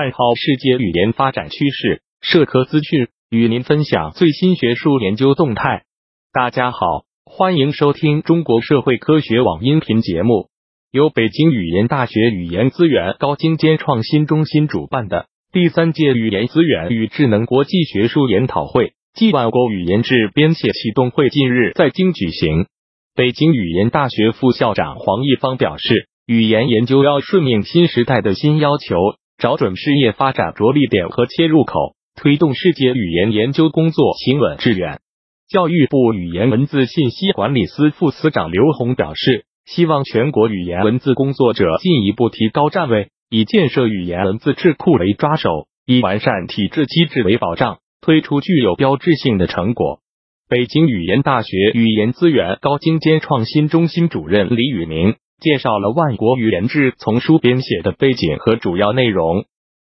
看好世界语言发展趋势，社科资讯，与您分享最新学术研究动态。大家好，欢迎收听中国社会科学网音频节目，由北京语言大学语言资源高精尖创新中心主办的第三届语言资源与智能国际学术研讨会暨万国语言志编写启动会近日在京举行。北京语言大学副校长黄毅方表示，语言研究要顺应新时代的新要求。找准事业发展着力点和切入口，推动世界语言研究工作行稳致远。教育部语言文字信息管理司副司长刘洪表示，希望全国语言文字工作者进一步提高站位，以建设语言文字智库为抓手，以完善体制机制为保障，推出具有标志性的成果。北京语言大学语言资源高精尖创新中心主任李宇明。介绍了《万国语言志》丛书编写的背景和主要内容。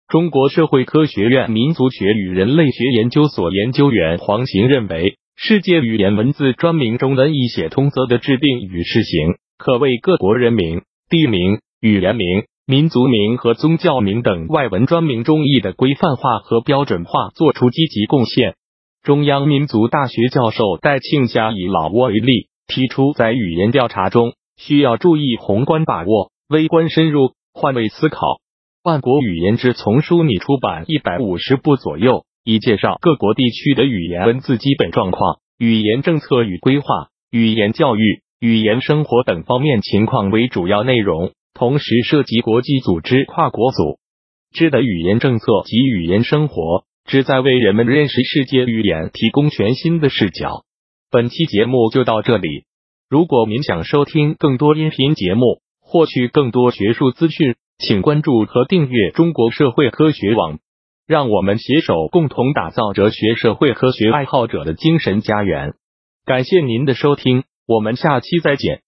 中国社会科学院民族学与人类学研究所研究员黄行认为，世界语言文字专名中的译写通则的制定与试行，可为各国人名、地名、语言名、民族名和宗教名等外文专名中译的规范化和标准化做出积极贡献。中央民族大学教授戴庆佳以老挝为例，提出在语言调查中。需要注意宏观把握，微观深入，换位思考。万国语言之丛书拟出版一百五十部左右，以介绍各国地区的语言文字基本状况、语言政策与规划、语言教育、语言生活等方面情况为主要内容，同时涉及国际组织、跨国组织的语言政策及语言生活，旨在为人们认识世界语言提供全新的视角。本期节目就到这里。如果您想收听更多音频节目，获取更多学术资讯，请关注和订阅中国社会科学网。让我们携手共同打造哲学社会科学爱好者的精神家园。感谢您的收听，我们下期再见。